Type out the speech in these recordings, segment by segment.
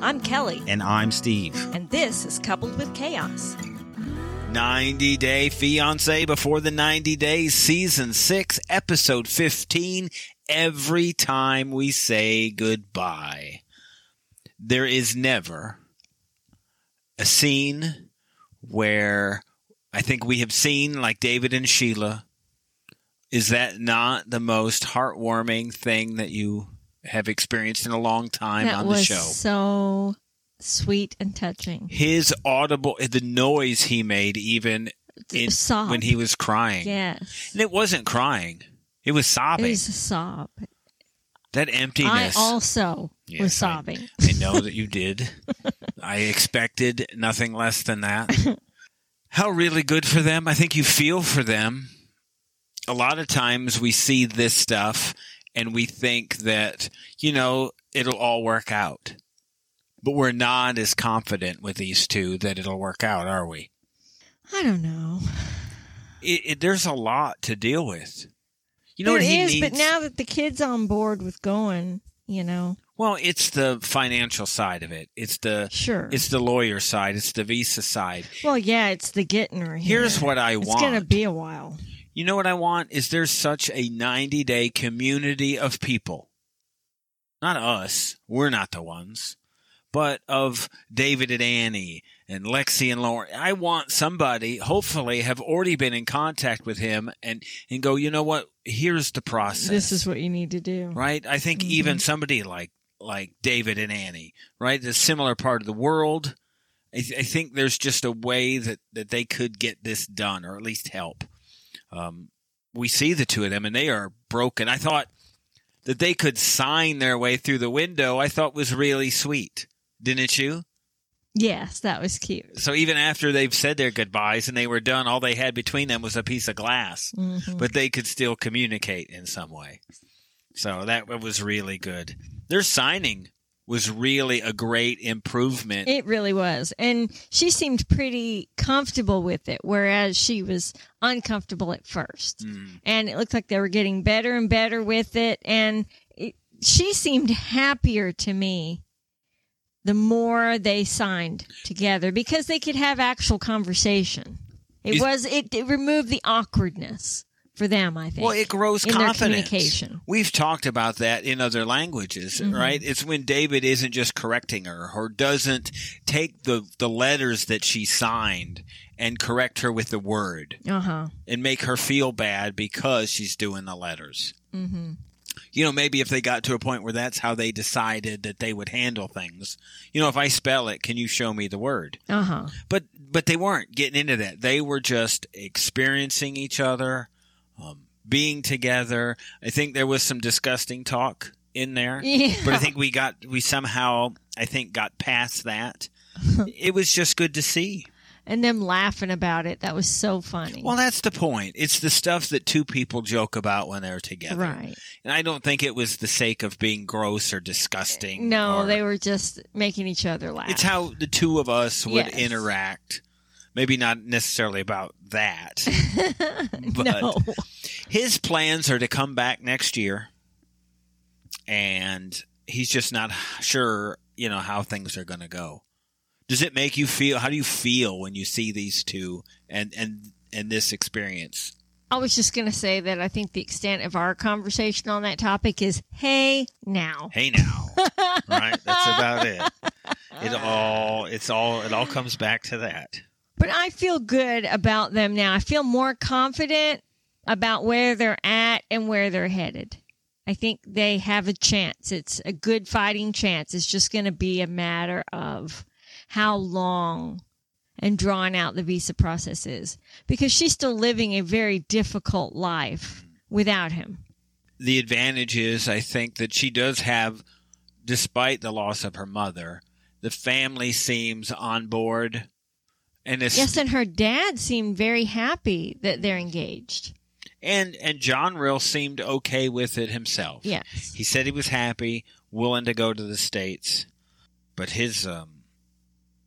I'm Kelly, And I'm Steve. and this is Coupled with Chaos. 90 Day Fiance Before the 90 Days, Season 6, Episode 15. Every time we say goodbye, there is never a scene where I think we have seen, like David and Sheila. Is that not the most heartwarming thing that you have experienced in a long time that on the show? so sweet and touching. his audible the noise he made even in, when he was crying yes, and it wasn't crying it was it sobbing was a sob. that emptiness. I also Yes, was I- sobbing. I know that you did i expected nothing less than that how really good for them i think you feel for them a lot of times we see this stuff and we think that you know it'll all work out but we're not as confident with these two that it'll work out are we I don't know. it, it, there's a lot to deal with. You know There what he is, needs? but now that the kid's on board with going, you know, well, it's the financial side of it. It's the sure. it's the lawyer side. It's the visa side. well, yeah, it's the getting her. Here. Here's what I It's want. It's gonna be a while. You know what I want is there's such a 90 day community of people. Not us. We're not the ones. But of David and Annie and Lexi and Lauren. I want somebody, hopefully, have already been in contact with him and, and go, you know what? Here's the process. This is what you need to do. right? I think Mhm. even somebody like like David and Annie, right, the similar part of the world. I, th- I think there's just a way that that they could get this done, or at least help. Um, we see the two of them, and they are broken. I thought that they could sign their way through the window. I thought was really sweet, didn't you? Yes, that was cute. So even after they've said their goodbyes and they were done, all they had between them was a piece of glass Mhm. but they could still communicate in some way. So that was really good. Their signing was really a great improvement. It really was. And she seemed pretty comfortable with it, whereas she was uncomfortable at first. Mm. And it looked like they were getting better and better with it. And it, she seemed happier to me the more they signed together because they could have actual conversation. It Is- was, it, it removed the awkwardness for them, I think. Well, it grows in their confidence. communication. We've talked about that in other languages, Mhm. right? It's when David isn't just correcting her or doesn't take the, the letters that she signed and correct her with the word Uh huh. and make her feel bad because she's doing the letters. hmm you know, maybe if they got to a point where that's how they decided that they would handle things. You know, if I spell it, can you show me the word? Uh huh. But but they weren't getting into that. They were just experiencing each other, um, being together. I think there was some disgusting talk in there, Yeah. but I think we got we somehow I think got past that. it was just good to see. and them laughing about it. That was so funny. Well, that's the point. It's the stuff that two people joke about when they're together. right. And I don't think it was the sake of being gross or disgusting. No, or- they were just making each other laugh. It's how the two of us would Yes. interact. Maybe not necessarily about that. but no. his plans are to come back next year, and he's just not sure, you know, how things are going to go. Does it make you feel? How do you feel when you see these two and and and this experience? I was just going to say that I think the extent of our conversation on that topic is hey now. Hey now, right? That's about it. It all it's all it all comes back to that. But I feel good about them now. I feel more confident about where they're at and where they're headed. I think they have a chance. It's a good fighting chance. It's just going to be a matter of how long and drawn out the visa process is because she's still living a very difficult life without him. the advantage is I think that she does have, despite the loss of her mother, the family seems on board, and it's, Yes, and her dad seemed very happy that they're engaged. and and John real seemed okay with it himself. Yes. he said he was happy, willing to go to the states, but his um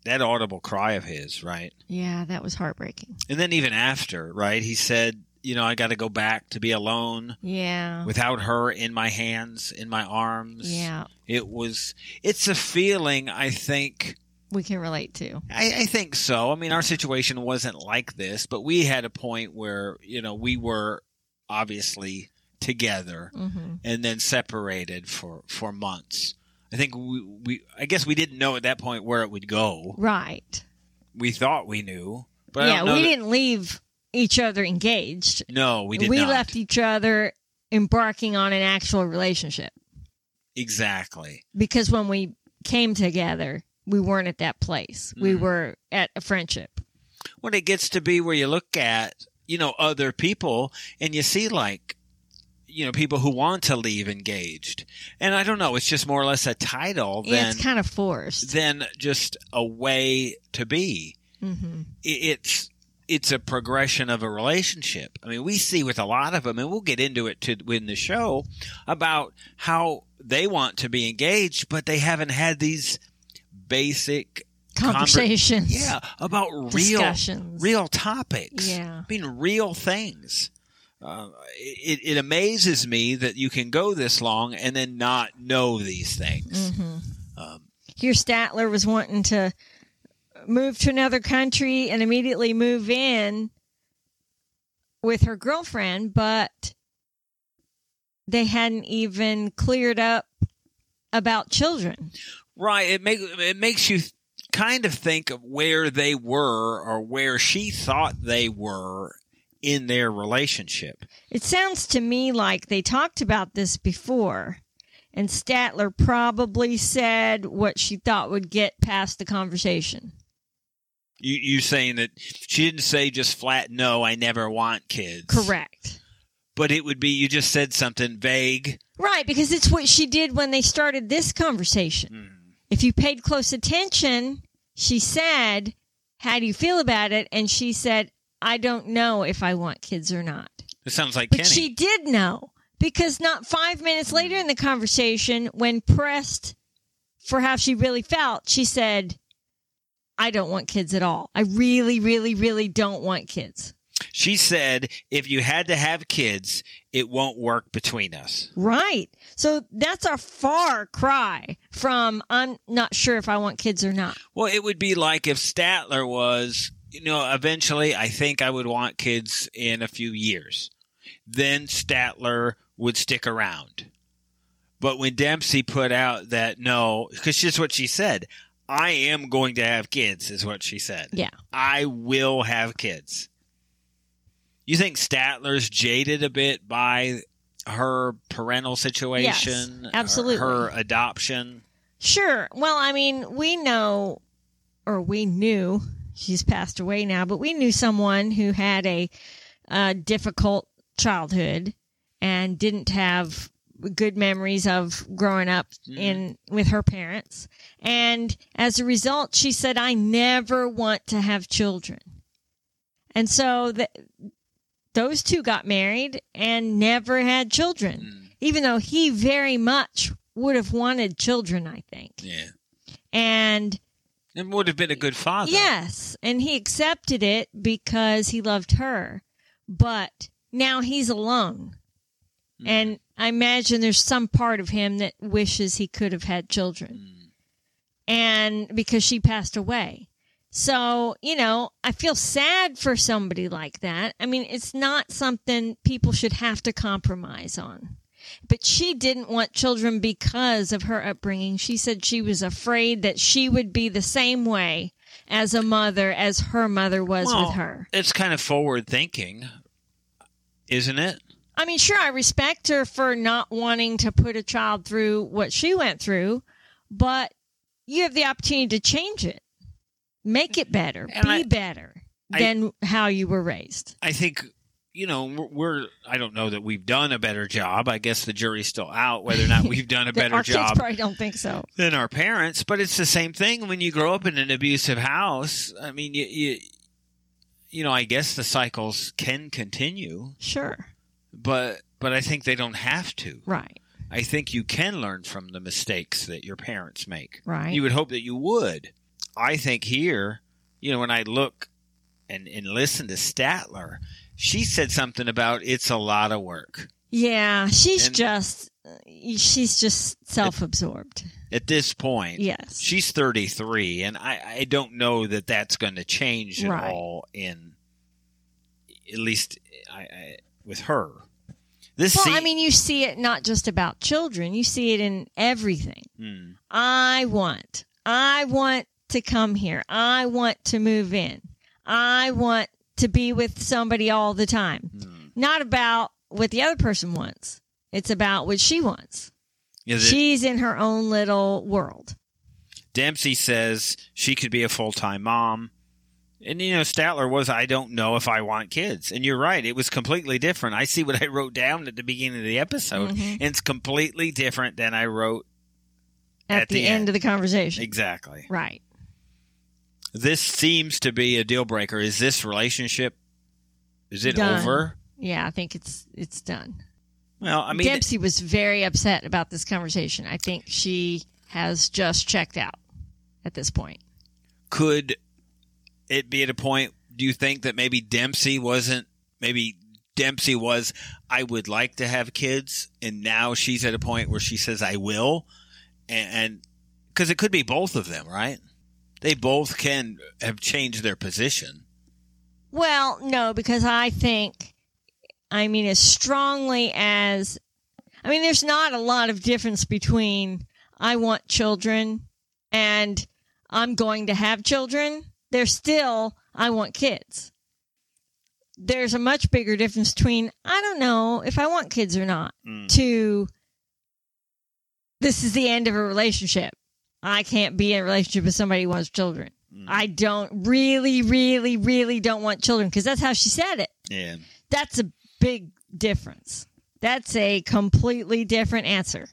that audible cry of his, right, Yeah, that was heartbreaking. and then even after, right, he said you know, I got to go back to be alone Yeah. without her in my hands, in my arms. Yeah. It was, it's a feeling I think, We can relate to. I, I think so. I mean, our situation wasn't like this, but we had a point where, you know, we were obviously together hmm and then separated for, for months. I think we, we, I guess we didn't know at that point where it would go. Right. We thought we knew, but yeah, we that- didn't leave each other engaged. No, we did we not. left each other embarking on an actual relationship exactly. because when we came together, we weren't at that place. We Mhm. were at a friendship. when it gets to be where you look at you know other people and you see like you know people who want to leave engaged and i don't know it's just more or less a title Yeah, than it's kind of forced. than just a way to be hmm it's it's a progression of a relationship i mean we see with a lot of them and we'll get into it to in the show about how they want to be engaged but they haven't had these basic Conversations. yeah about real real topics. Yeah. I mean, real things. Uh, it, it amazes me that you can go this long and then not know these things. hmm Um, Here, Statler was wanting to move to another country and immediately move in with her girlfriend, but they hadn't even cleared up about children. Right. It makes it makes you kind of think of where they were or where she thought they were in their relationship. It sounds to me like they talked about this before, and Statler probably said what she thought would get past the conversation. You you saying that she didn't say just flat no, I never want kids. Correct. But it would be you just said something vague. Right, because it's what she did when they started this conversation. Hmm. If you paid close attention, she said, How do you feel about it? And she said, I don't know if I want kids or not. It sounds like But Kenny. she did know because not five minutes later in the conversation, when pressed for how she really felt, she said, I don't want kids at all. I really, really, really don't want kids. She said, if you had to have kids, it won't work between us. Right. So that's a far cry from I'm not sure if I want kids or not. Well, it would be like if Statler was, you know, eventually I think I would want kids in a few years. Then Statler would stick around. But when Dempsey put out that no, because just what she said, I am going to have kids, is what she said. Yeah. I will have kids. You think Statler's jaded a bit by her parental situation? absolutely. Her, her adoption? Sure. Well, I mean, we know, or we knew, she's passed away now, but we knew someone who had a uh, difficult childhood and didn't have good memories of growing up in with her parents. And as a result, she said, I never want to have children. And so the, those two got married and never had children, even though he very much would have wanted children, I think. Yeah. And And would have been a good father. yes, and he accepted it because he loved her. But now he's alone. Hmm. And I imagine there's some part of him that wishes he could have had children. Hmm. And because she passed away. So, you know, I feel sad for somebody like that. I mean, it's not something people should have to compromise on. But she didn't want children because of her upbringing. She said she was afraid that she would be the same way as a mother as her mother was Well, with her. It's kind of forward thinking, isn't it? I mean, sure, I respect her for not wanting to put a child through what she went through, but you have the opportunity to change it, make it better, And be I- better I- than how you were raised. I think you know we're, we're. I don't know that we've done a better job. I guess the jury's still out whether or not we've done a better Our job kids probably don't think so. than our parents. But it's the same thing when you grow up in an abusive house. I mean, you, you, you know, I guess the cycles can continue, Sure, but but I think they don't have to. right, I think you can learn from the mistakes that your parents make. right. You would hope that you would. I think here, you know, when I look and, and listen to Statler, she said something about it's a lot of work. Yeah, she's And- just she's just self-absorbed. At this point, Yes. she's 33, and I, I don't know that that's going to change at Right. all in, at least I, I, with her. This well, se- I mean, you see it not just about children. You see it in everything. Hmm. I want. I want to come here. I want to move in. I want to be with somebody all the time. Hmm. Not about what the other person wants. It's about what she wants. Is it- She's in her own little world. Dempsey says she could be a full time mom. And, you know, Statler was, I don't know if I want kids. And you're right. It was completely different. I see what I wrote down at the beginning of the episode, Mhm. and it's completely different than I wrote. At, At the, the end end. of the conversation. Exactly. Right. This seems to be a deal breaker. Is this relationship, is it Done. over? Yeah, I think it's it's done. Well, I mean, Dempsey was very upset about this conversation. I think she has just checked out at this point. could it be at a point do you think that maybe dempsey wasn't maybe dempsey was i would like to have kids and now she's at a point where she says i will and because it could be both of them right they both can have changed their position Well, no, because I think, I mean, as strongly as, I mean, there's not a lot of difference between I want children and I'm going to have children. There's still, I want kids. There's a much bigger difference between, I don't know if I want kids or not, Mm. to this is the end of a relationship. I can't be in a relationship with somebody who wants children. Mm. I don't really, really, really don't want children because that's how she said it. yeah That's a big difference. That's a completely different answer.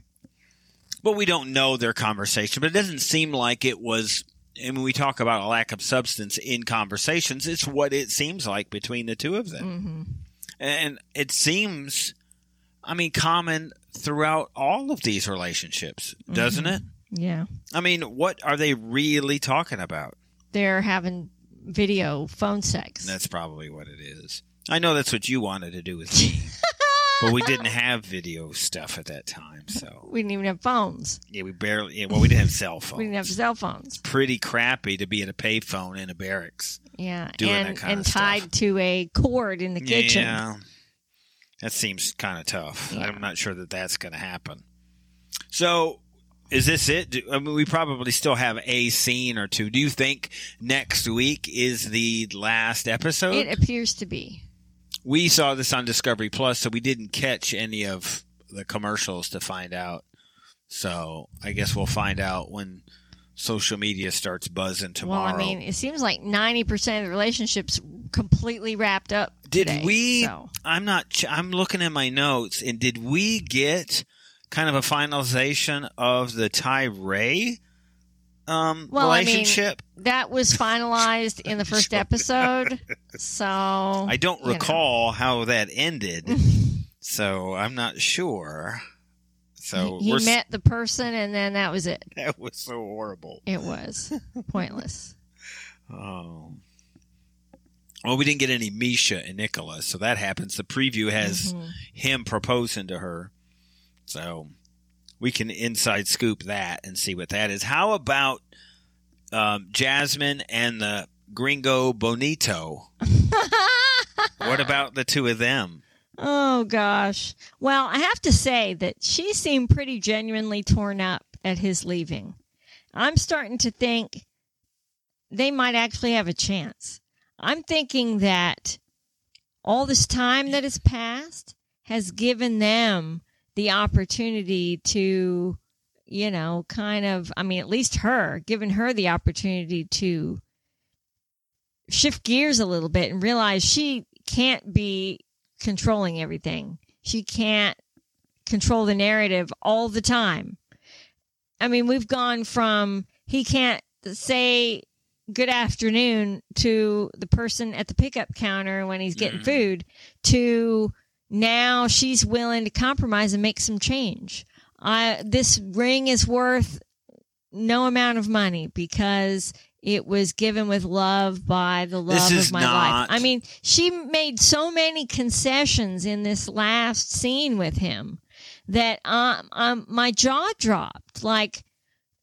but we don't know their conversation but it doesn't seem like it was and when we talk about a lack of substance in conversations it's what it seems like between the two of them hmm and it seems i mean common throughout all of these relationships doesn't it Yeah. i mean what are they really talking about They're having video phone sex. that's probably what it is i know that's what you wanted to do with me but we didn't have video stuff at that time so we didn't even have phones. yeah we barely yeah, well we didn't have cell phones We didn't have cell phones. pretty crappy to be at a payphone in a barracks Yeah. Doing and that kind and of stuff. tied to a cord in the kitchen. Yeah, that seems kind of tough. Yeah. I'm not sure that that's going to happen. So, is this it? Do, I mean, we probably still have a scene or two. Do you think next week is the last episode? It appears to be. we saw this on Discovery Plus, so we didn't catch any of the commercials to find out. So, I guess we'll find out when social media starts buzzing tomorrow. Well, I mean, it seems like 90% of the relationships completely wrapped up. Did today, we? so. I'm not. I'm looking at my notes, and did we get kind of a finalization of the Tyray um, Well, I mean, relationship? That was finalized in the first episode. So I, don't you know. recall how that ended, so I'm not sure. So he s- met the person and then that was it. that was so horrible. It was pointless. Oh. Well, we didn't get any Misha and Nicholas, so that happens. The preview has Mhm. him proposing to her. So we can inside scoop that and see what that is. How about um, Jasmine and the Gringo Bonito? What about the two of them? oh gosh. Well, I have to say that she seemed pretty genuinely torn up at his leaving. I'm starting to think they might actually have a chance. I'm thinking that all this time that has passed has given them the opportunity to, you know, kind of, I mean, at least her, giving her the opportunity to shift gears a little bit and realize she can't be controlling everything. She can't control the narrative all the time. I mean, we've gone from he can't say good afternoon to the person at the pickup counter when he's getting Mhm. food to now she's willing to compromise and make some change. I this ring is worth no amount of money because It was given with love by the love of my not- life. I mean, she made so many concessions in this last scene with him that um, um my jaw dropped. Like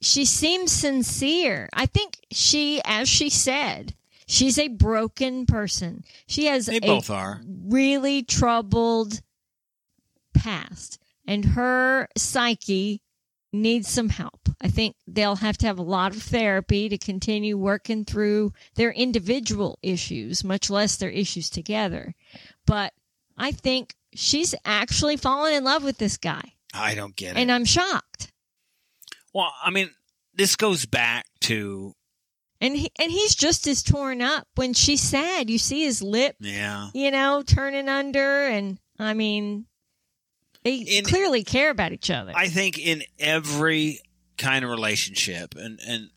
she seems sincere. I think she, as she said, she's a broken person. She has They a both are. really troubled past and her psyche needs some help. I think they'll have to have a lot of therapy to continue working through their individual issues, much less their issues together. But I think she's actually fallen in love with this guy I don't get it. and I'm shocked. well, I mean, this goes back to And he, and he's just as torn up when she's sad. You see his lip, yeah. you know, turning under and I mean they In- clearly care about each other. I think in every kind of relationship, and and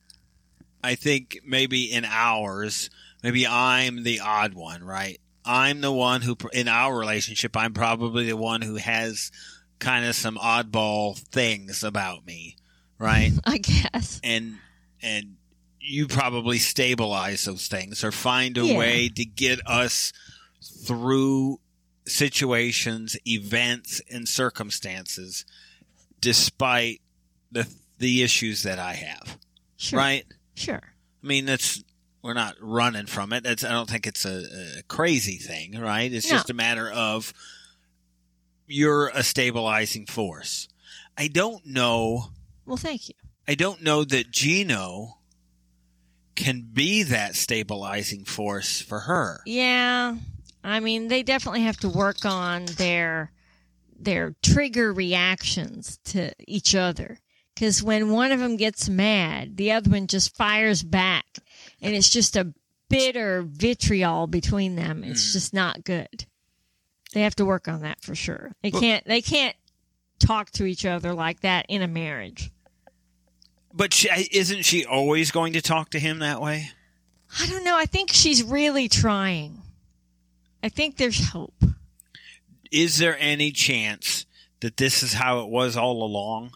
I think maybe in ours, maybe I'm the odd one, right? I'm the one who, in our relationship, I'm probably the one who has kind of some oddball things about me, right? I guess. and and you probably stabilize those things or find a Yeah. way to get us through situations, events, and circumstances, despite the the issues that I have. Sure. Right? Sure. I mean, that's we're not running from it. That's I don't think it's a, a crazy thing, right? It's No. just a matter of you're a stabilizing force. I don't know. Well, thank you. I don't know that Gino can be that stabilizing force for her. Yeah. I mean, they definitely have to work on their their trigger reactions to each other. Because when one of them gets mad, the other one just fires back, and it's just a bitter vitriol between them. It's Mm. just not good. They have to work on that for sure. They can't. They can't talk to each other like that in a marriage. But she, isn't she always going to talk to him that way? I don't know. I think she's really trying. I think there's hope. Is there any chance that this is how it was all along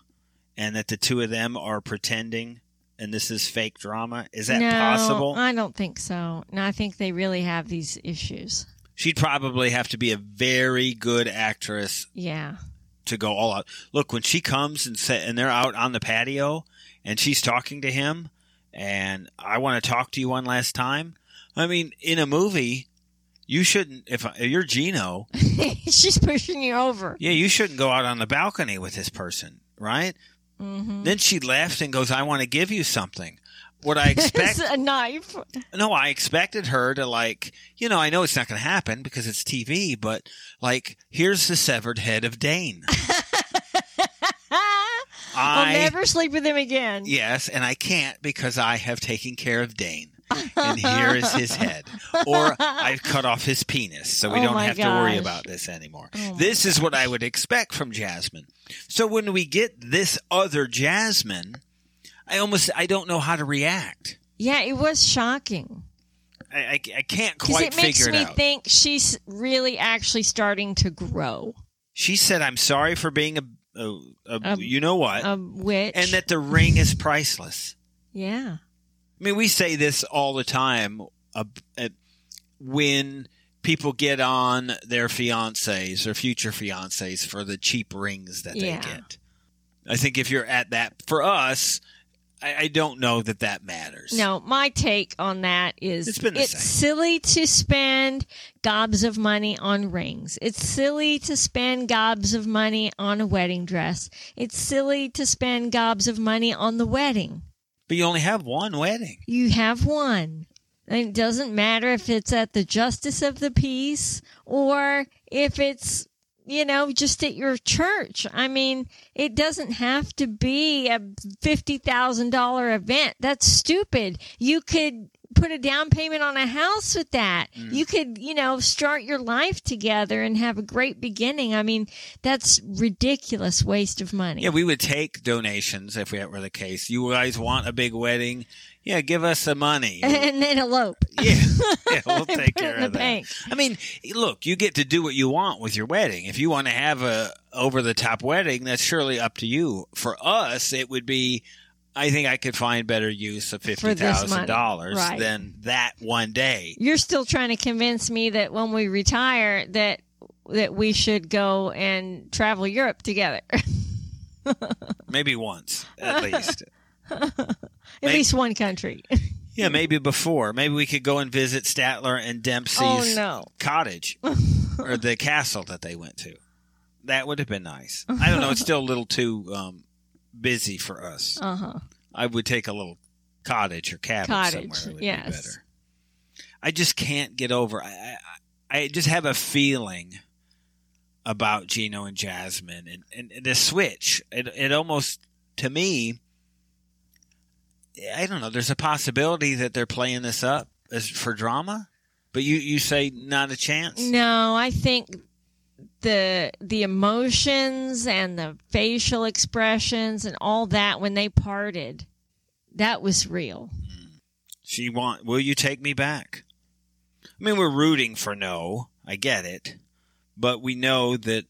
and that the two of them are pretending and this is fake drama? Is that no, possible? I don't think so. No, I think they really have these issues. She'd probably have to be a very good actress Yeah. to go all out. Look, when she comes and sa and they're out on the patio and she's talking to him and I want to talk to you one last time. I mean, in a movie, you shouldn't if, if you're Gino, She's pushing you over. yeah, you shouldn't go out on the balcony with this person, right? hmm Then she left and goes, "I want to give you something." What I expect a knife. No, I expected her to like, you know, I know it's not going to happen because it's TV, but like, here's the severed head of Dane. I'll never sleep with him again. yes, and I can't because I have taken care of Dane. and here is his head. Or I've cut off his penis, so we Oh don't have to worry about this anymore. Oh this is what I would expect from Jasmine. So when we get this other Jasmine, I almost I don't know how to react. Yeah, it was shocking I, I, I can't quite it makes figure it me out. think she's really actually starting to grow. She said, "I'm sorry for being a, a, a A- you know what, um, A witch. and that the ring is priceless." yeah. I mean, we say this all the time uh, at, when people get on their fiancés or future fiancés for the cheap rings that Yeah. they get. I think if you're at that, for us, I, I don't know that that matters. No, my take on that is It's been same. silly to spend gobs of money on rings. It's silly to spend gobs of money on a wedding dress. It's silly to spend gobs of money on the wedding. but you only have one wedding. You have one. And it doesn't matter if it's at the justice of the peace or if it's, you know, just at your church. I mean, it doesn't have to be a $50,000 event. That's stupid. You could put a down payment on a house with that. Mm. You could, you know, start your life together and have a great beginning. I mean, that's ridiculous waste of money. Yeah, we would take donations if that were the case. You guys want a big wedding? Yeah, give us the money. and then elope. yeah, yeah, we'll take care of the that. bank. I mean, look, you get to do what you want with your wedding. If you want to have a over the top wedding, that's surely up to you. For us, it would be I think I could find better use of fifty thousand dollars Right. than that one day. You're still trying to convince me that when we retire that that we should go and travel Europe together. Maybe once, at least. At May- least one country. Yeah, maybe before. Maybe we could go and visit Statler and Dempsey's oh no. cottage or the castle that they went to. That would have been nice. I don't know. It's still a little too um, busy for us. Uh-huh. I would take a little cottage or cabin Cottage, somewhere. Yes. be better. I just can't get over. I, I I just have a feeling about Gino and Jasmine and, and, and the switch. It it almost to me. I don't know. There's a possibility that they're playing this up as for drama, but you you say not a chance. No, I think the the emotions and the facial expressions and all that when they parted, that was real. She want. Will you take me back? I mean, we're rooting for no. I get it, but we know that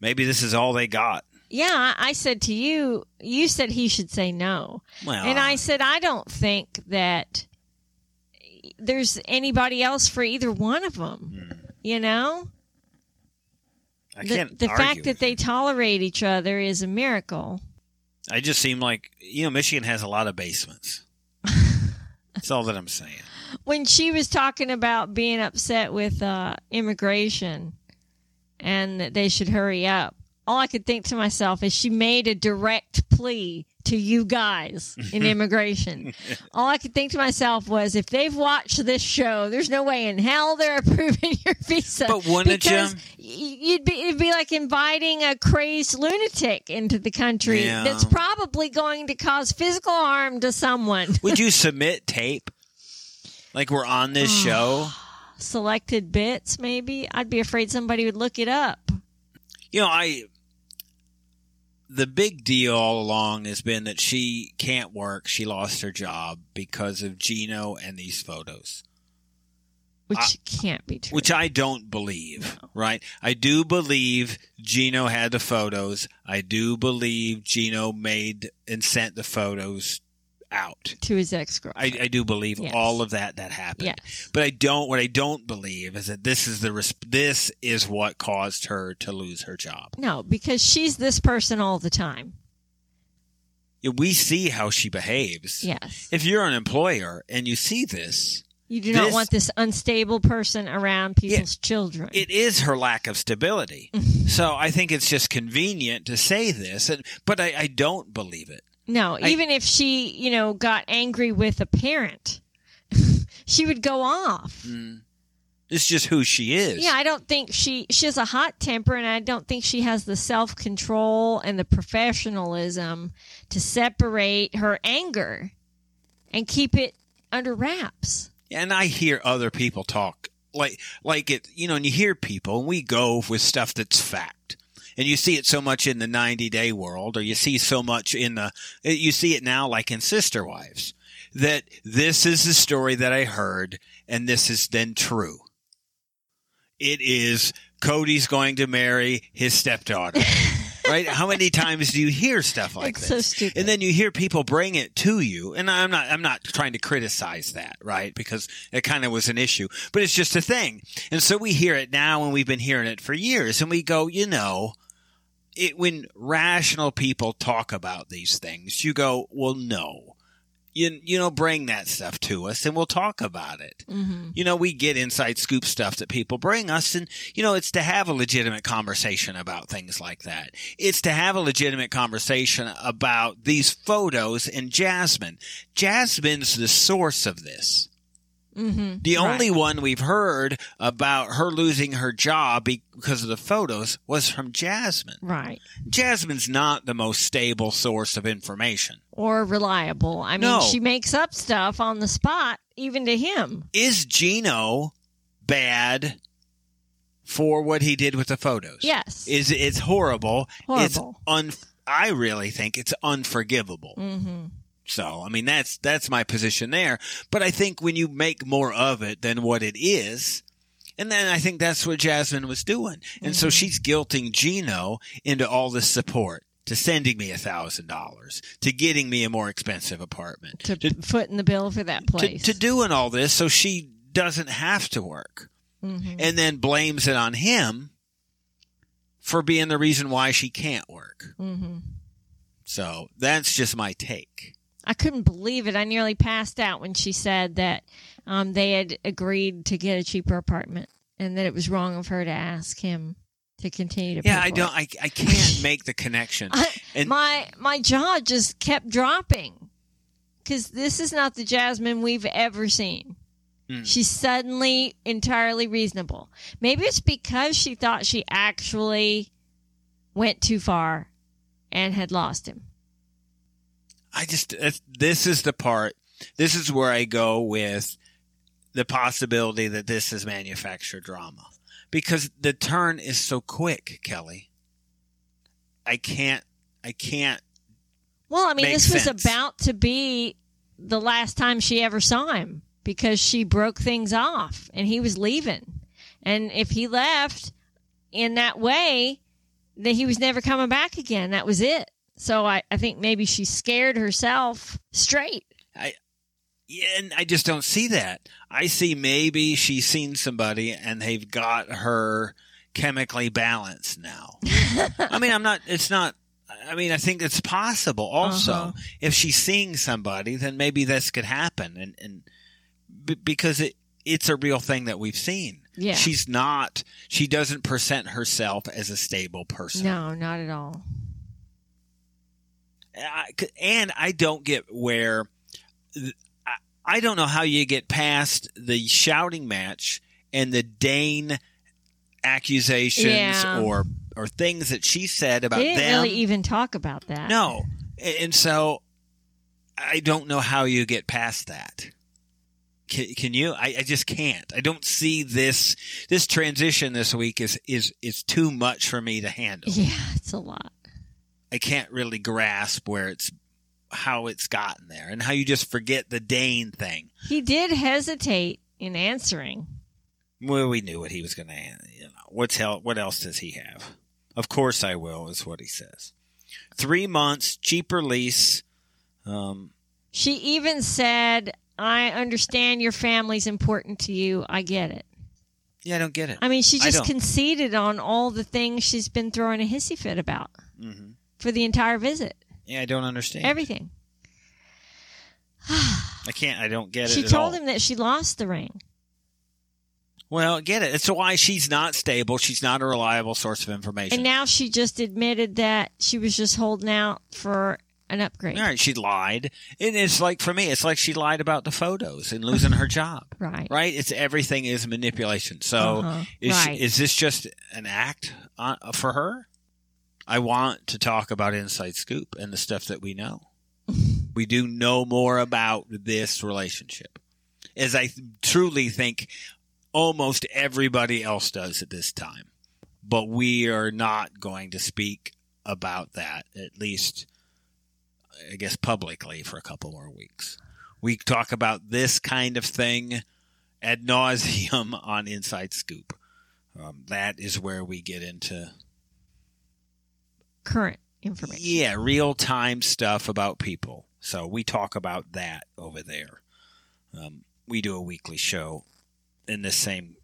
maybe this is all they got. Yeah, I said to you, you said he should say no. Well, And I said, I don't think that there's anybody else for either one of them. You know, I the, can't. the argue fact that they tolerate each other is a miracle. I just seem like you know, Michigan has a lot of basements. That's all that I'm saying. When she was talking about being upset with uh, immigration and that they should hurry up, all I could think to myself is she made a direct plea to you guys in immigration. all I could think to myself was if they've watched this show, there's no way in hell they're approving your visa. But wouldn't because You'd be it'd be like inviting a crazed lunatic into the country Yeah. that's probably going to cause physical harm to someone. Would you submit tape? Like we're on this show. Selected bits, maybe. I'd be afraid somebody would look it up. You know, I. The big deal all along has been that she can't work. She lost her job because of Gino and these photos. Which I- can't be true. which I don't believe, right? I do believe Gino had the photos. I do believe Gino made and sent the photos out. to his ex I, girlfriend. I do believe Yes. all of that that happened. Yes. But I don't. What I don't believe is that this is the this is what caused her to lose her job. No, because she's this person all the time. Yeah, We see how she behaves. Yes. If you're an employer and you see this, You do not This- want this unstable person around people's children. it is her lack of stability. Mm-hmm. so I think it's just convenient to say this, and, but I, I don't believe it. No, I- even if she, you know, got angry with a parent, she would go off. Hmm. It's just who she is. Yeah, I don't think she she has a hot temper, and I don't think she has the self control and the professionalism to separate her anger and keep it under wraps. And I hear other people talk like like it, you know, and you hear people and we go with stuff that's fact. And you see it so much in the 90 day world or you see so much in the you see it now like in Sister Wives that this is the story that I heard and this is then true. It is Kody's going to marry his stepdaughter. right? How many times do you hear stuff like It's this? so stupid. And then you hear people bring it to you, and I'm not I'm not trying to criticize that, right? Because it kind of was an issue, but it's just a thing. And so we hear it now, and we've been hearing it for years, and we go, you know, it when rational people talk about these things, you go, well, no. You, you know, bring that stuff to us and we'll talk about it. Mm-hmm. You know, we get inside scoop stuff that people bring us and, you know, it's to have a legitimate conversation about things like that. It's to have a legitimate conversation about these photos and Jasmine. Jasmine's the source of this. Mm-hmm. The only one we've heard about her losing her job because of the photos was from Jasmine. right Jasmine's not the most stable source of information. or reliable. I mean, No. she makes up stuff on the spot, even to him. Is Gino bad for what he did with the photos? Yes. Is it's horrible. It's Horrible. un I really think it's unforgivable. mm-hmm. So, I mean that's that's my position there, but I think when you make more of it than what it is, and then I think that's what Jasmine was doing. And so Mhm. she's guilting Gino into all this support. to sending me a thousand dollars to getting me a more expensive apartment To, to, foot in the bill for that place. to doing all this so she doesn't have to work Mhm. and then blames it on him for being the reason why she can't work. Mhm. So that's just my take. I couldn't believe it. I nearly passed out when she said that um, they had agreed to get a cheaper apartment and that it was wrong of her to ask him to continue to pay Yeah, I don't. it. I, I can't make the connection. I, And- my my jaw just kept dropping because this is not the Jasmine we've ever seen. Mm. She's suddenly entirely reasonable. Maybe it's because she thought she actually went too far and had lost him. I just this is the part. This is where I go with the possibility that this is manufactured drama because the turn is so quick, Kelly. I can't. I can't. Well, I mean, this was about to be the last time she ever saw him because she broke things off and he was leaving. And if he left in that way, then he was never coming back again. That was it. So I, I think maybe she scared herself straight. I Yeah, and I just don't see that. I see maybe she's seen somebody and they've got her chemically balanced now. I mean, I'm not. It's not. I mean, I think it's possible. Also, Uh-huh. if she's seeing somebody, then maybe this could happen, and and b- because it it's a real thing that we've seen. Yeah. She's not. She doesn't present herself as a stable person. No, not at all. I, and I don't get where I, I don't know how you get past the shouting match and the Dane accusations Yeah. or or things that she said about They didn't them. really even talk about that. no, and and so I don't know how you get past that. Can, can you? I, I just can't. I don't see this this transition this week is is is too much for me to handle. Yeah, it's a lot. I can't really grasp where it's how it's gotten there and how you just forget the Dane thing. He did hesitate in answering. Well, we knew what he was going to. You know, what's hell? What else does he have? Of course, I will. Is what he says. Three months, cheaper lease. Um, She even said, I understand your family's important to you. I get it. yeah, I don't get it. I mean, she just conceded on all the things she's been throwing a hissy fit about hmm for the entire visit. Yeah, I don't understand. Everything. I can't. I don't get it. She told all. him that she lost the ring. Well, get it. It's why she's not stable. She's not a reliable source of information. And now she just admitted that she was just holding out for an upgrade. All right, she lied. And it's like for me, it's like she lied about the photos and losing her job. Right. Right? It's everything is manipulation. So Uh-huh. is she- is this just an act uh, for her? I want to talk about Inside Scoop and the stuff that we know. we do know more about this relationship, as I th- truly think almost everybody else does at this time. But we are not going to speak about that, at least, I guess, publicly for a couple more weeks. We talk about this kind of thing ad nauseum on Inside Scoop. Um, that is where we get into Current information. yeah, real time stuff about people. So we talk about that over there. Um, we do a weekly show in the same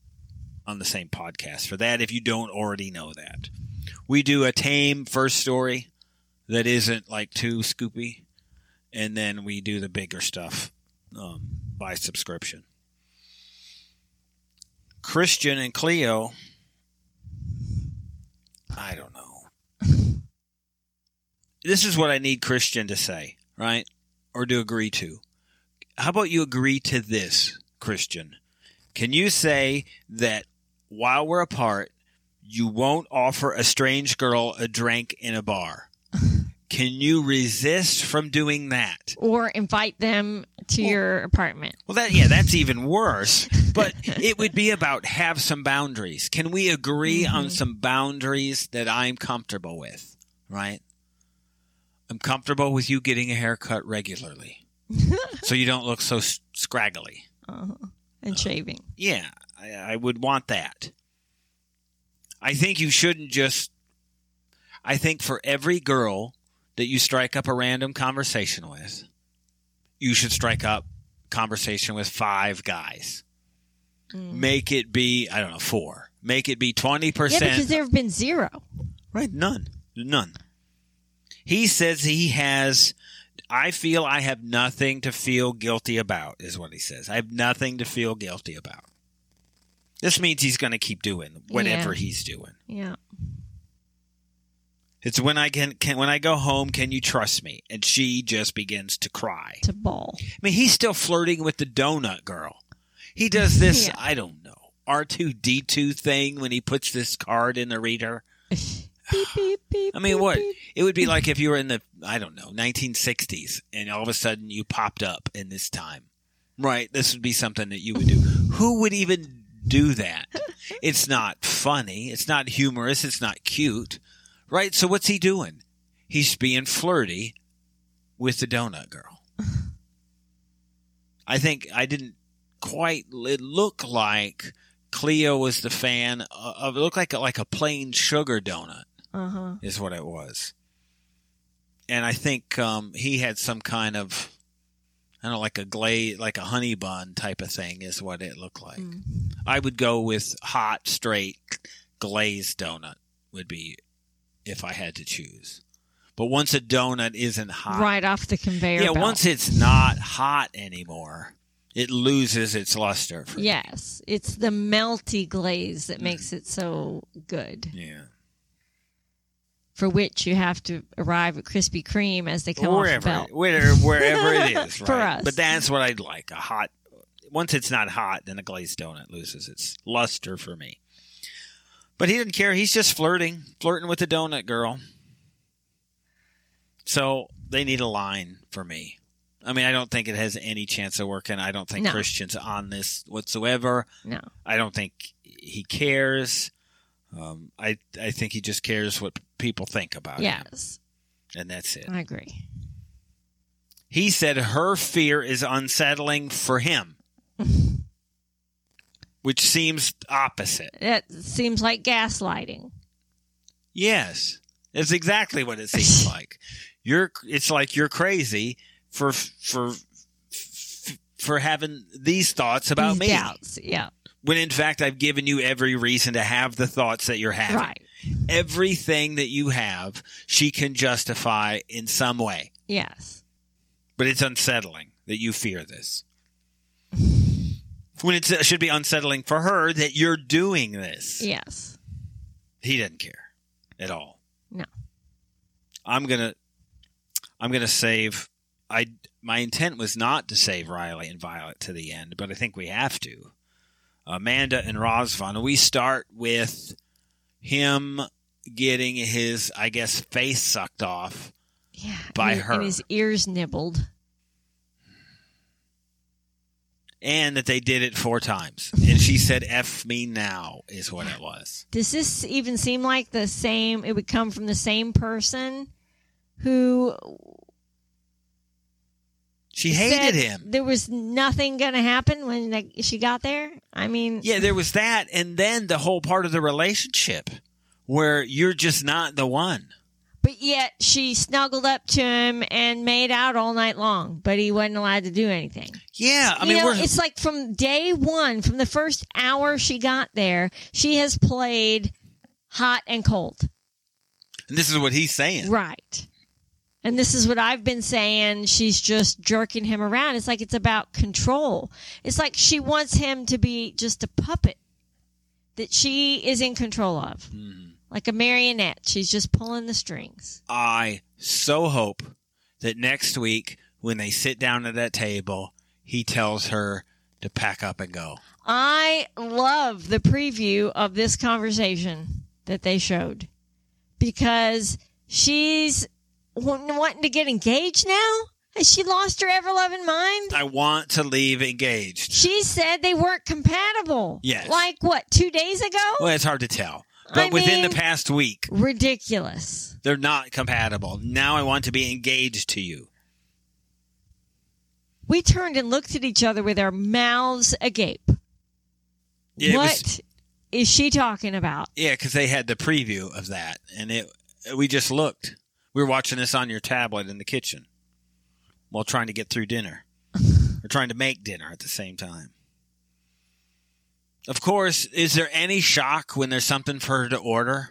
on the same podcast for that. If you don't already know that, we do a tame first story that isn't like too scoopy, and then we do the bigger stuff um, by subscription. Christian and Cleo, I don't know this is what I need Christian to say, right? Or to agree to. How about you agree to this, Christian? Can you say that while we're apart, you won't offer a strange girl a drink in a bar? Can you resist from doing that? Or invite them to Well- your apartment. Well, that yeah, that's even worse. But it would be about have some boundaries. Can we agree on Mhm. some boundaries that I'm comfortable with? Right. I'm comfortable with you getting a haircut regularly, so you don't look so s- scraggly. Uh-huh. And shaving. Yeah, I, I would want that. I think you shouldn't just. I think for every girl that you strike up a random conversation with, you should strike up conversation with five guys. Mm. Make it be, I don't know, four. Make it be 20%. Yeah, because there have been zero. Right, none. None. He says he has I feel I have nothing to feel guilty about is what he says. I have nothing to feel guilty about. This means he's going to keep doing whatever Yeah. he's doing. Yeah. It's when I can, can when I go home, can you trust me? And she just begins to cry. To ball. I mean, he's still flirting with the donut girl. He does this, Yeah. I don't know, R2D2 thing when he puts this card in the reader. beep, beep, beep. I mean, what? It would be like if you were in the, I don't know, 1960s and all of a sudden you popped up in this time. Right. This would be something that you would do. Who would even do that? It's not funny. It's not humorous. It's not cute. Right. So what's he doing? He's being flirty with the donut girl. I think I didn't quite, it looked like Cleo was the fan of, it looked like a, like a plain sugar donut Uh-huh. is what it was. And I think um, he had some kind of, I don't know, like a glaze, like a honey bun type of thing is what it looked like. Mm. I would go with hot, straight, glazed donut would be if I had to choose. But once a donut isn't hot, Right off the conveyor yeah, belt. once it's not hot anymore, it loses its luster. For me. Yes, it's the melty glaze Mm. that makes it so good. yeah. For which you have to arrive at Krispy Kreme as they come off the wherever, belt. where, wherever it is, For us. But that's what I'd like. A hot. Once it's not hot, then a glazed donut loses its luster for me. But he didn't care. He's just flirting, flirting with the donut girl. So they need a line for me. I mean, I don't think it has any chance of working. I don't think No. Christian's on this whatsoever. No. I don't think he cares. Um, I I think he just cares what people think about him, Yes, and that's it. I agree. He said her fear is unsettling for him, which seems opposite. It seems like gaslighting. Yes, that's exactly what it seems like. You're. It's like you're crazy for for for having these thoughts about These me. doubts. Yeah. When in fact I've given you every reason to have the thoughts that you're having. Right. Everything that you have, she can justify in some way. Yes. but it's unsettling that you fear this. When it should be unsettling for her that you're doing this. Yes. He doesn't care at all. No. I'm gonna, I'm gonna save. I my intent was not to save Riley and Violet to the end, but I think we have to. Amanda and Razvan. We start with him getting his, I guess, face sucked off. Yeah. By and, her. And his ears nibbled. and that they did it four times. And she said, F me now, is what it was. Does this even seem like the same? It would come from the same person who She hated him. There was nothing going to happen when she got there. I mean, Yeah, there was that. And then the whole part of the relationship where you're just not the one. but yet she snuggled up to him and made out all night long, but he wasn't allowed to do anything. Yeah, I you mean, know, it's like from day one, from the first hour she got there, she has played hot and cold. and this is what he's saying. Right. And this is what I've been saying. She's just jerking him around. It's like it's about control. It's like she wants him to be just a puppet that she is in control of. Mhm. Like a marionette. She's just pulling the strings. I so hope that next week when they sit down at that table, he tells her to pack up and go. I love the preview of this conversation that they showed because she's wanting to get engaged now. Has she lost her ever loving mind? I want to leave engaged. She said they weren't compatible. Yes. Like what, two days ago? Well, it's hard to tell. But I within mean- the past week, Ridiculous. they're not compatible. Now I want to be engaged to you. We turned and looked at each other with our mouths agape. Yeah, What was- is she talking about? Yeah, because they had the preview of that, and it we just looked. We were watching this on your tablet in the kitchen while trying to get through dinner. we're trying to make dinner at the same time. Of course, is there any shock when there's something for her to order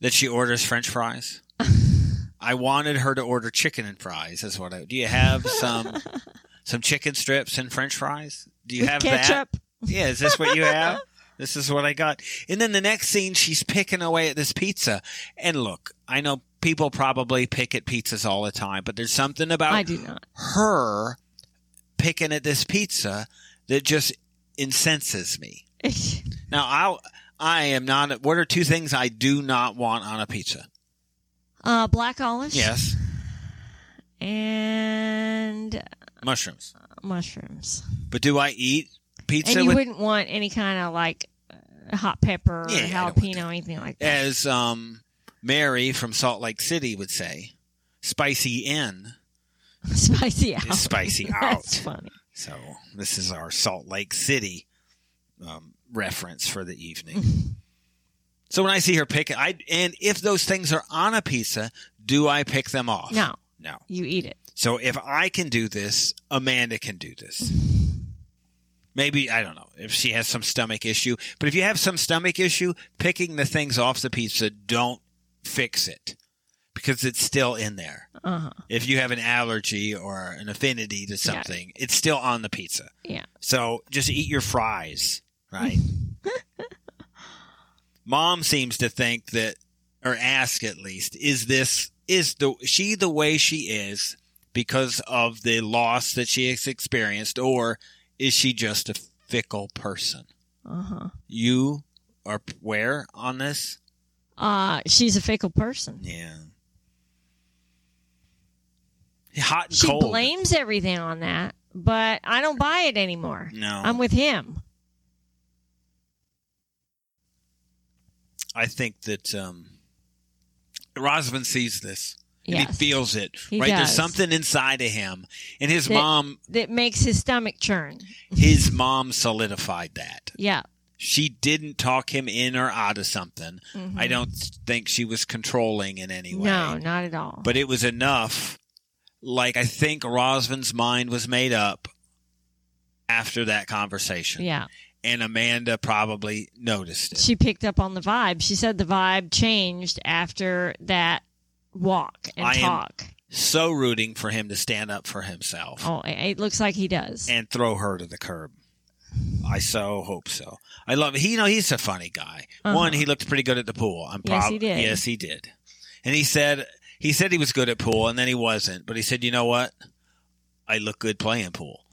that she orders French fries? I wanted her to order chicken and fries. That's what I. Do you have some some chicken strips and French fries? Do you With have ketchup. that? Yeah, is this what you have? This is what I got. And then the next scene, she's picking away at this pizza. And look, I know people probably pick at pizzas all the time, but there's something about I do not. her picking at this pizza that just incenses me. Now, I I am not. What are two things I do not want on a pizza? uh, black olives. Yes, And mushrooms. mushrooms. But do I eat pizza and you with wouldn't want any kind of like uh, hot pepper or Yeah, don't jalapeno, anything like that. as um, Mary from Salt Lake City would say, spicy in. Spicy out. Spicy That's out. funny. So this is our Salt Lake City um, reference for the evening. so when I see her pick, I and if those things are on a pizza, do I pick them off? No, no. you eat it. So if I can do this, Amanda can do this. Maybe I don't know if she has some stomach issue, but if you have some stomach issue, picking the things off the pizza don't fix it because it's still in there. Uh huh. If you have an allergy or an affinity to something, it's still on the pizza. Yeah. So just eat your fries, right? Mom seems to think that, or ask at least, is this is the she the way she is because of the loss that she has experienced, or is she just a fickle person? Uh huh. You are where on this? Uh, she's a fickle person. Yeah. Hot and cold. She cold. blames everything on that, but I don't buy it anymore. No. I'm with him. I think that um, Razvan sees this and Yes. he feels it. He right, there's something inside of him, and his That- mom, that makes his stomach churn. his mom solidified that. Yeah. She didn't talk him in or out of something. Mhm. I don't think she was controlling in any way. No, not at all. but it was enough. Like I think Razvan's mind was made up after that conversation, yeah. and Amanda probably noticed it. She picked up on the vibe. She said the vibe changed after that walk and I am- talk. so rooting for him to stand up for himself. Oh, it it looks like he does. and throw her to the curb. I so hope so. I love he. You know, he's a funny guy. Uh-huh. One, he looked pretty good at the pool. I'm Yes, prob- he did. Yes, he did. And he said he said he was good at pool, and then he wasn't. But he said, you know what? I look good playing pool.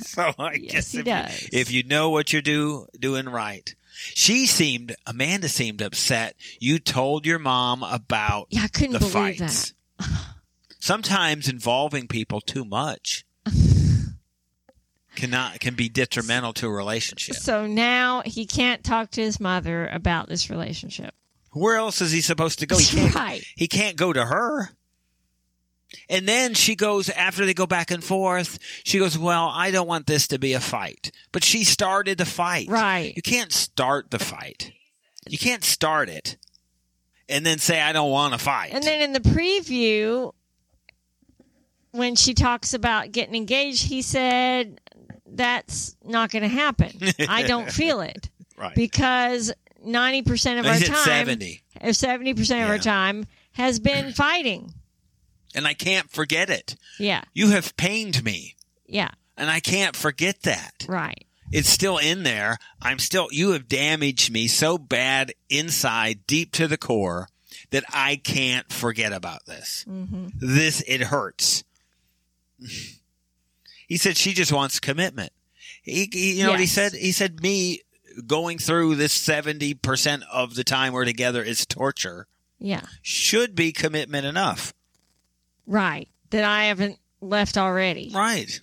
So I Yes, guess he if, does. You, if you know what you're do doing right. She seemed Amanda seemed upset. You told your mom about yeah, I couldn't the believe fights. that. Sometimes involving people too much cannot can be detrimental to a relationship. So now he can't talk to his mother about this relationship. Where else is he supposed to go? He can't, right. he can't go to her. And then she goes after they go back and forth. She goes, "Well, I don't want this to be a fight." But she started the fight. Right. You can't start the fight. You can't start it and then say I don't want to fight. And then in the preview, when she talks about getting engaged, he said, That's not going to happen. I don't feel it. right. Because 90% of our time, 70. 70% of Yeah. our time, has been fighting. And I can't forget it. Yeah. You have pained me, Yeah. and I can't forget that. Right. It's still in there. I'm still, you have damaged me so bad inside, deep to the core, that I can't forget about this. hmm This, it hurts. he said she just wants commitment. He, he- you know what he said? He said, me going through this 70% of the time we're together is torture. Yeah. Should be commitment enough. Right. That I haven't left already. Right.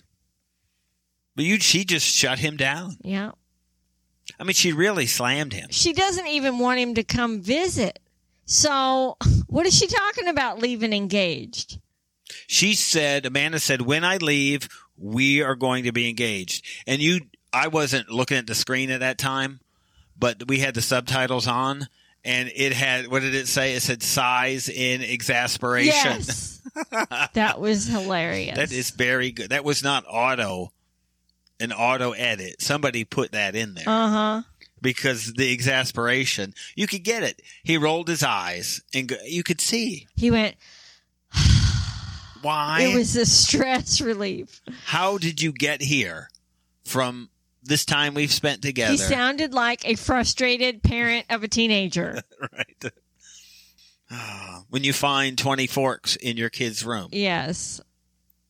But you, she just shut him down. Yeah. I mean, she really slammed him. She doesn't even want him to come visit. So, what is she talking about leaving engaged? She said, Amanda said, when I leave, we are going to be engaged. And you, I wasn't looking at the screen at that time, but we had the subtitles on and it had what did it say? It said sighs in exasperation. Yes. that was hilarious. That is very good. That was not auto, an auto edit. Somebody put that in there Uh huh. because the exasperation, you could get it. He rolled his eyes and go, you could see He went. why. It was a stress relief. How did you get here from this time we've spent together? He sounded like a frustrated parent of a teenager. right. When you find 20 forks in your kid's room yes.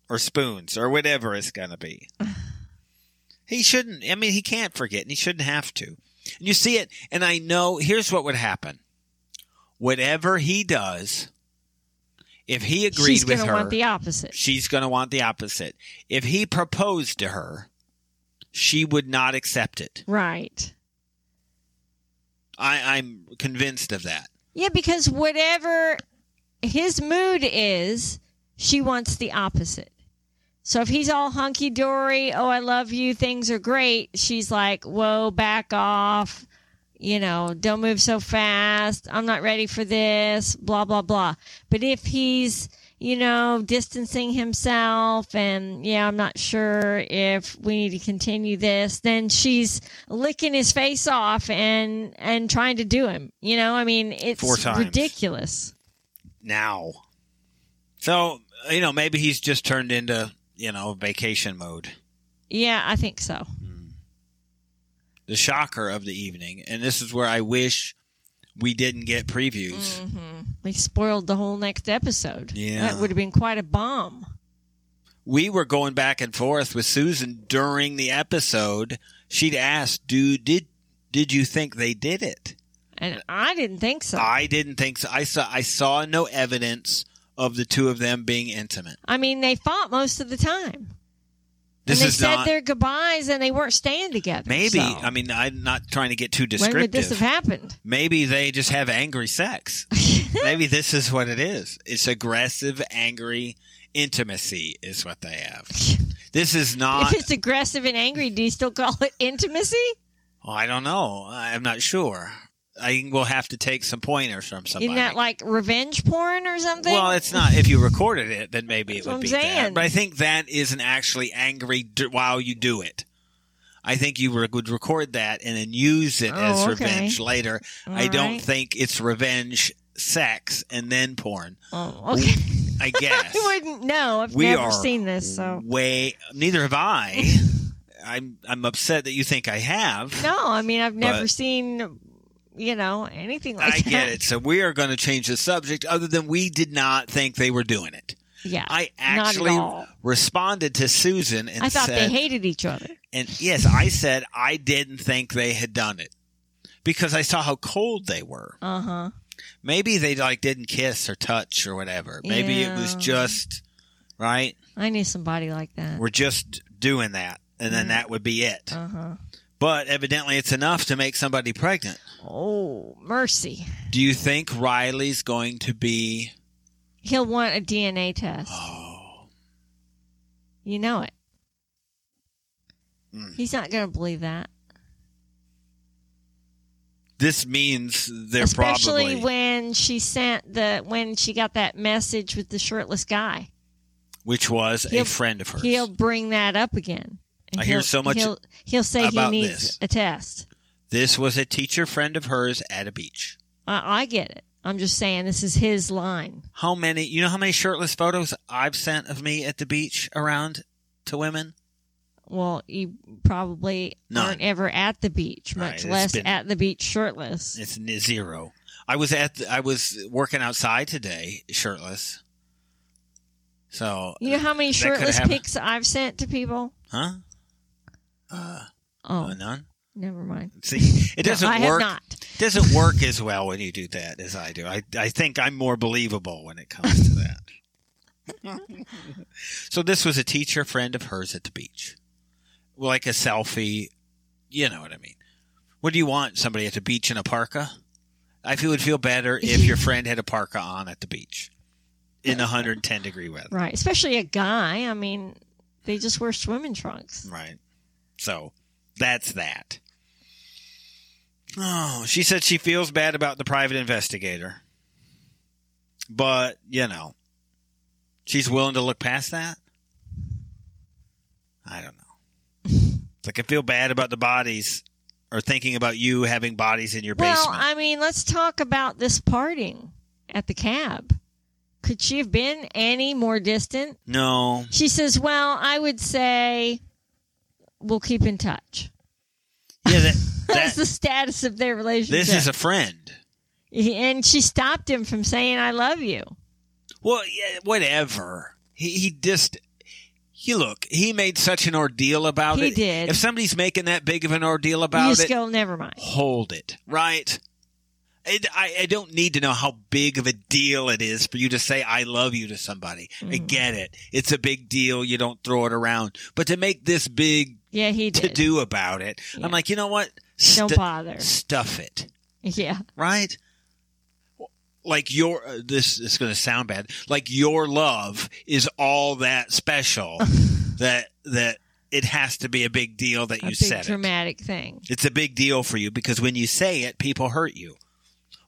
or spoons or whatever it's going to be. he shouldn't, I mean, he can't forget and he shouldn't have to. And you see it, and I know, here's what would happen. Whatever he does, if he agreed She's with going to her, want the opposite. she's going to want the opposite. If he proposed to her, she would not accept it. Right. I, I'm convinced of that. Yeah, because whatever his mood is, she wants the opposite. So if he's all hunky dory, oh, I love you, things are great, she's like, whoa, back off. You know, don't move so fast. I'm not ready for this, blah, blah, blah. But if he's, you know, distancing himself and, yeah, I'm not sure if we need to continue this, then she's licking his face off and, and trying to do him. You know, I mean, it's Four times. ridiculous. now. So, you know, maybe he's just turned into, you know, vacation mode. Yeah, I think so. The shocker of the evening, and this is where I wish we didn't get previews. hmm They spoiled the whole next episode. Yeah. That would have been quite a bomb. We were going back and forth with Susan during the episode. She'd asked, "Do did did you think they did it?" And I didn't think so. I didn't think so. I saw I saw no evidence of the two of them being intimate. I mean, they fought most of the time. This and they is said not their goodbyes and they weren't staying together. maybe. so. I mean, I'm not trying to get too when descriptive. would this have happened? Maybe they just have angry sex. Maybe this is what it is. It's aggressive, angry intimacy is what they have. This is not. if it's aggressive and angry, do you still call it intimacy? Oh, I don't know. I'm not sure. I will have to take some pointers from somebody. Isn't that like revenge porn or something? well, it's not. If you recorded it, then maybe it would be I'm that. saying. But I think that isn't actually angry d- while you do it. I think you re- would record that and then use it oh, as Oh, okay. revenge later. All I don't right. think it's revenge sex and then porn. Oh, okay. I guess. I wouldn't know. I've we never are seen this, so way. Neither have I. I'm I'm upset that you think I have. no. I mean, I've never seen, you know, anything like I that. I get it. So we are going to change the subject. Other than we did not think they were doing it. Yeah, I actually all. responded to Susan and I thought said, they hated each other. and yes, I said I didn't think they had done it because I saw how cold they were. Uh huh. Maybe they like didn't kiss or touch or whatever. Maybe it was just right. I knew somebody like that. We're just doing that, and then Mhm. that would be it. Uh huh. But evidently, it's enough to make somebody pregnant. Oh, mercy. Do you think Riley's going to be? He'll want a DNA test. Oh, You know it. Mm. He's not going to believe that. This means they're Especially probably when she sent the when she got that message with the shirtless guy. which was a He'll- friend of hers. He'll bring that up again. I hear so much He'll, he'll say he needs this. a test. This was a teacher friend of hers at a beach. I, I get it. I'm just saying this is his line. How many? You know how many shirtless photos I've sent of me at the beach around to women? Well, you probably None. aren't ever at the beach, much it's less been- at the beach shirtless. It's zero. I was at. The, I was working outside today, shirtless. So You know how many shirtless pics I've sent to people? Huh? Uh, Oh, uh, none. never mind. See, it doesn't No, I work. have not. doesn't work as well when you do that as I do. I, I think I'm more believable when it comes to that. so this was a teacher friend of hers at the beach. Like a selfie, you know what I mean. What do you want? Somebody at the beach in a parka? I feel would feel better if your friend had a parka on at the beach in 110 degree weather. Right. Especially a guy. I mean, they just wear swimming trunks. Right. So that's that. Oh, she said she feels bad about the private investigator. But, you know, she's willing to look past that? I don't know. Like, I feel bad about the bodies or thinking about you having bodies in your Well, basement. Well, I mean, let's talk about this parting at the cab. Could she have been any more distant? no. She says, Well, I would say we'll keep in touch. Yeah, that, That's the status of their relationship. this is a friend. and she stopped him from saying, I love you. Well, yeah, whatever. He he just he look. He made such an ordeal about He it. did. If somebody's making that big of an ordeal about just it, go, Never mind. hold it. Right. It, I, I don't need to know how big of a deal it is for you to say I love you to somebody. I Mhm. get it. It's a big deal. You don't throw it around. But to make this big Yeah, he to do about it, Yeah. I'm like, you know what? Don't bother. Stuff it. Yeah. right? Like your uh, this is going to sound bad. Like your love is all that special that that it has to be a big deal that A you big said it. dramatic thing. It's a big deal for you because when you say it, people hurt you.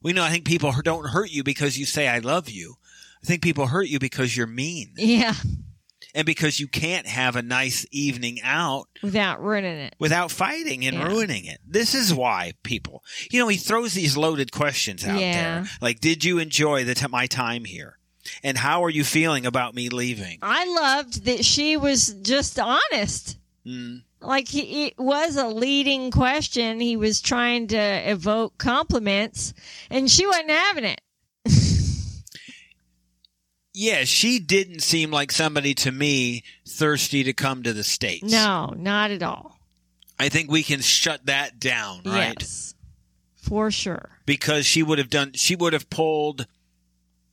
We know I think people don't hurt you because you say I love you. I think people hurt you because you're mean Yeah. And because you can't have a nice evening out Without ruining it. without fighting and Yeah. ruining it. This is why people, you know, he throws these loaded questions out Yeah. there. Like, did you enjoy the t- my time here? And how are you feeling about me leaving? I loved that she was just honest. Mm, Like he, it was a leading question. He was trying to evoke compliments, and she wasn't having it. Yeah, she didn't seem like somebody to me thirsty to come to the States. No, not at all. I think we can shut that down, right? Yes, for sure. Because she would have done, she would have pulled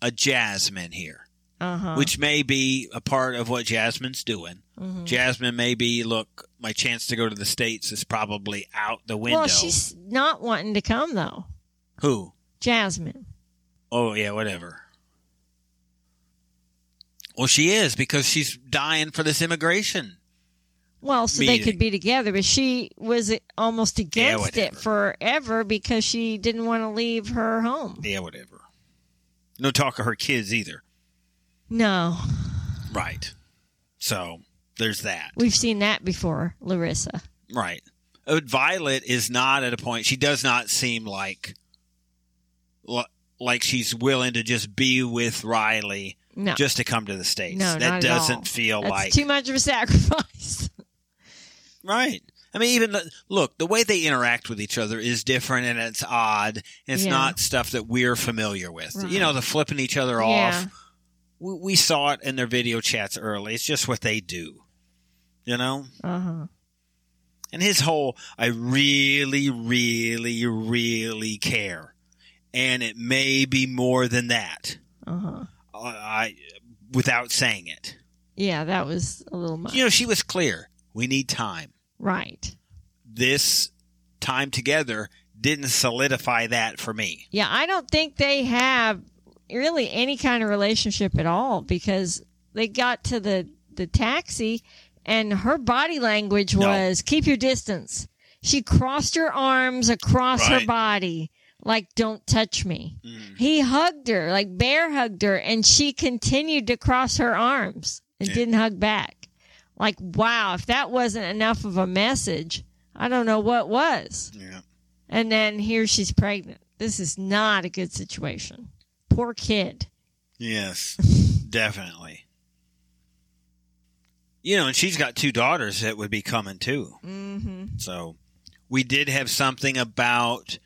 a Jasmine here, Uh huh. which may be a part of what Jasmine's doing. Mhm. Jasmine may be, look, my chance to go to the States is probably out the window. Well, she's not wanting to come though. Who? Jasmine. Oh, yeah, whatever. Well, she is because she's dying for this immigration. Well, so they could be together, but she was almost against it forever because she didn't want to leave her home. Yeah, whatever. No talk of her kids either. No, Right. So there's that. we've seen that before, Larissa. Right. But Violet is not at a point. She does not seem like like she's willing to just be with Riley No, just to come to the states. No, that doesn't feel that's like too much of a sacrifice. right. I mean, even look, the way they interact with each other is different, and it's odd. It's Yeah. not stuff that we're familiar with. Right. You know, the flipping each other Yeah. off. We, we saw it in their video chats early. It's just what they do. You know. Uh huh. And his whole, I really, really, really care. And it may be more than that. Uh huh. I, without saying it. Yeah, that was a little much. You know, she was clear. We need time. right. This time together didn't solidify that for me. Yeah, I don't think they have really any kind of relationship at all because they got to the the taxi and her body language No. was keep your distance. She crossed her arms across her body like don't touch me. Mm. He hugged her, like bear hugged her and she continued to cross her arms and Yeah. didn't hug back. Like wow, if that wasn't enough of a message, I don't know what was. Yeah. And then here she's pregnant. This is not a good situation. Poor kid. Yes, definitely. You know, and she's got two daughters that would be coming too. Mm-hmm. So we did have something about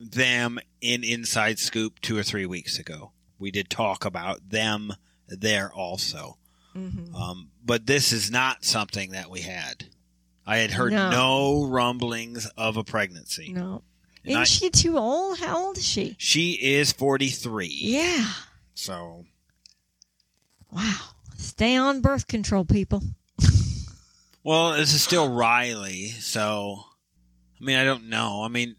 them in Inside Scoop two or three weeks ago. We did talk about them there also. Mm-hmm. Um, but this is not something that we had. I had heard No. no, rumblings of a pregnancy. No. And Isn't I- she too old? How old is she? She is 43. Yeah. So, Wow. Stay on birth control, people. well, this is still Riley. So, I mean, I don't know. I mean,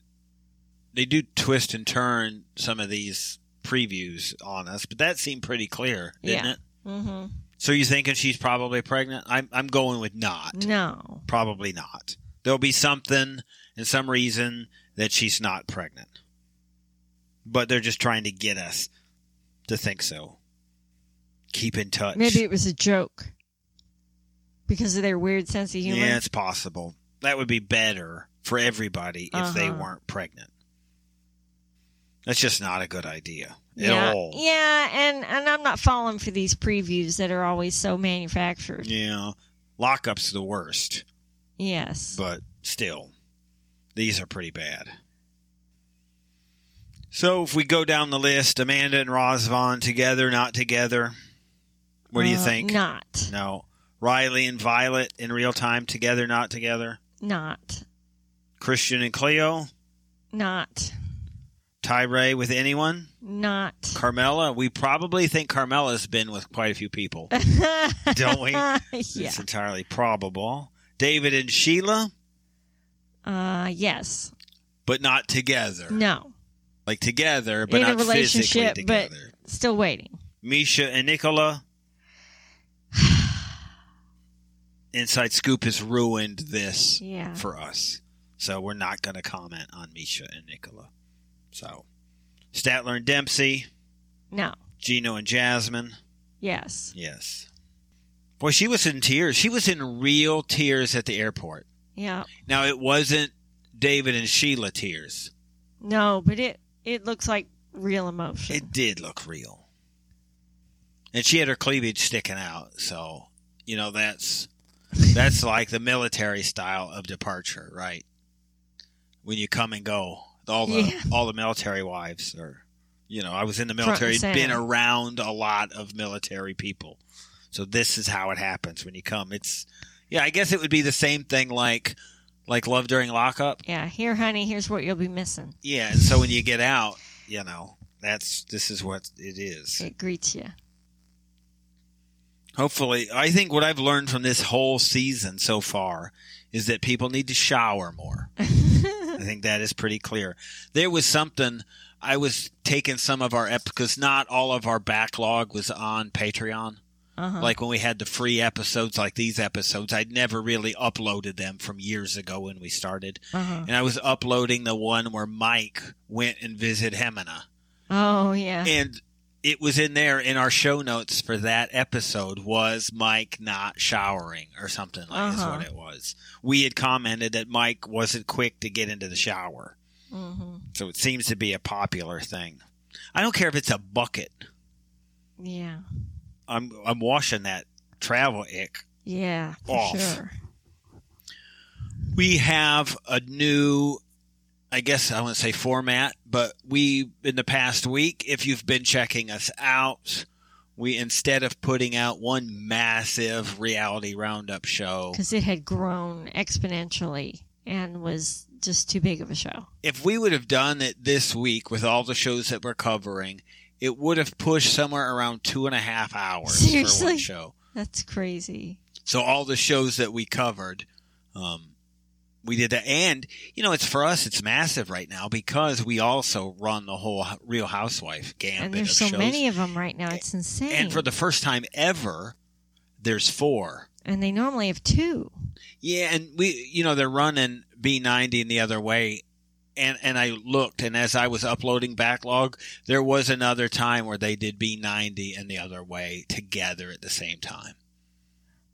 they do twist and turn some of these previews on us, but that seemed pretty clear, didn't Yeah. it? Mm-hmm. So you thinking she's probably pregnant? I'm I'm going with not. No. Probably not. There'll be something and some reason that she's not pregnant. But they're just trying to get us to think so. Keep in touch. Maybe it was a joke because of their weird sense of humor. Yeah, it's possible. That would be better for everybody if they Uh-huh. weren't pregnant. That's just not a good idea yeah, at all. yeah, and and I'm not falling for these previews that are always so manufactured. Yeah. Lockup's the worst, Yes, but still, these are pretty bad. So if we go down the list, Amanda and Razvan together, not together. What do you Uh, think? Not, No. Riley and Violet in real time together, not together. not, Christian and Cleo. not, Tyray with anyone. not. Carmela. We probably think Carmela's been with quite a few people. Don't we? yeah. It's entirely probable. David and Sheila, Uh, yes. but not together. No. Like together, but In a not physically relationship, but- Still waiting. Misha and Nicola. Inside Scoop has ruined this Yeah. for us. So we're not going to comment on Misha and Nicola. So Statler and Dempsey, No. Gino and Jasmine. Yes. Yes. Boy, she was in tears. She was in real tears at the airport. Yeah. Now, it wasn't David and Sheila tears. No, but it it looks like real emotion. It did look real. And she had her cleavage sticking out. So, you know, that's that's like the military style of departure, right? When you come and go. All the Yeah. all the military wives or you know, I was in the military, been around a lot of military people. So this is how it happens when you come. It's yeah, I guess it would be the same thing like like love during lockup. yeah. Here, honey. Here's what you'll be missing. Yeah, and so when you get out, you know, that's this is what it is. It greets you. Hopefully, I think what I've learned from this whole season so far is that people need to shower more. I think that is pretty clear. There was something I was taking some of our ep because not all of our backlog was on Patreon. Uh-huh. Like when we had the free episodes, like these episodes, I'd never really uploaded them from years ago when we started, uh-huh. and I was uploading the one where Mike went and visited Ximena. Oh yeah. and it was in there in our show notes for that episode was Mike not showering or something like is Uh-huh. what it was. We had commented that Mike wasn't quick to get into the shower. hmm So it seems to be a popular thing. I don't care if it's a bucket. Yeah. I'm I'm washing that travel ick. Yeah. For Off. sure. We have a new I guess I wouldn't say format, but we in the past week, if you've been checking us out, we instead of putting out one massive reality roundup show, Because it had grown exponentially and was just too big of a show. if we would have done it this week with all the shows that we're covering, it would have pushed somewhere around two and a half hours for Seriously? one show. That's crazy. So all the shows that we covered, um, we did that, and you know, it's for us, it's massive right now because we also run the whole Real Housewife gambit and there's so shows. many of them right now. It's insane. and for the first time ever, there's four. and they normally have two. Yeah, and we, you know, they're running B90 in the other way. And, and I looked, and as I was uploading backlog, there was another time where they did B90 and the other way together at the same time.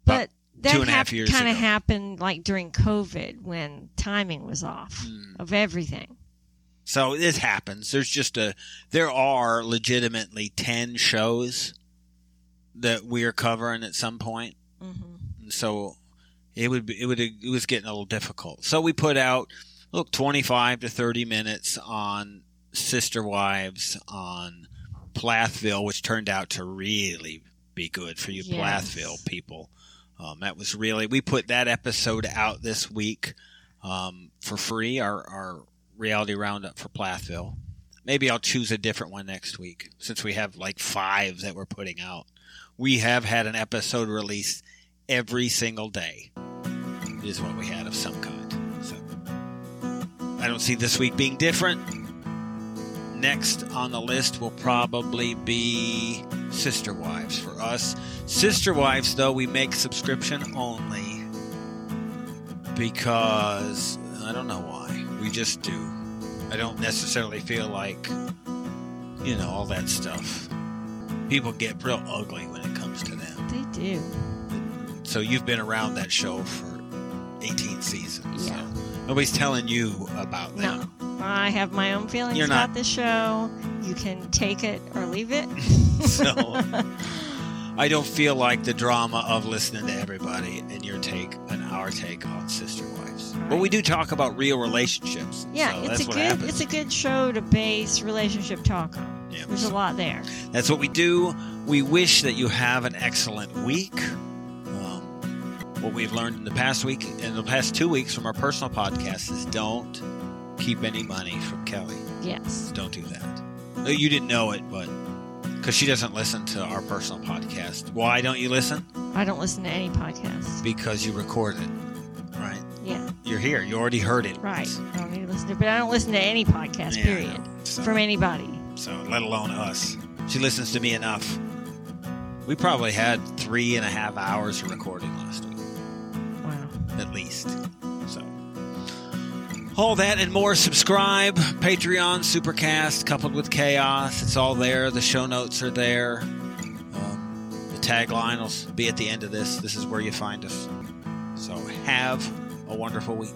But that two and a half years kind of happened like during COVID when timing was off Hmm. of everything. So this happens. There's just a there are legitimately 10 shows that we're covering at some point. hmm And so it would be, it would it was getting a little difficult. So we put out look 25 to 30 minutes on Sister Wives on Plathville, which turned out to really be good for you Yes. Plathville people. Um, that was really we put that episode out this week um, for free. Our our reality roundup for Plathville. Maybe I'll choose a different one next week since we have like five that we're putting out. We have had an episode released every single day. Is what we had of some kind. So I don't see this week being different. Next on the list will probably be Sister Wives for us. Sister Wives, though, we make subscription only because I don't know why. We just do. I don't necessarily feel like, you know, all that stuff. People get real ugly when it comes to them. They do. So you've been around that show for 18 seasons. Yeah. So nobody's telling you about that. No. I have my own feelings You're about not- this show. You can take it or leave it. So I don't feel like the drama of listening to everybody and your take and our take on sister wives. But we do talk about real relationships. Yeah, so it's a good happens. it's a good show to base relationship talk on. Yeah. There's a lot there. That's what we do. We wish that you have an excellent week. Um, what we've learned in the past week, in the past two weeks from our personal podcast, is don't keep any money from Kelly. Yes. Don't do that. No, you didn't know it, but because she doesn't listen to our personal podcast. Why don't you listen? I don't listen to any podcast. Because you record it, right? Yeah, You're here. You already heard it. right. I don't need to listen to it, but I don't listen to any podcast, Yeah, period. So- From anybody. So, let alone us. She listens to me enough. We probably had three and a half hours of recording last week, Wow. at least. All that and more. Subscribe, Patreon, Supercast, coupled with chaos. It's all there. The show notes are there. Um, the tagline will be at the end of this. This is where you find us. So, have a wonderful week.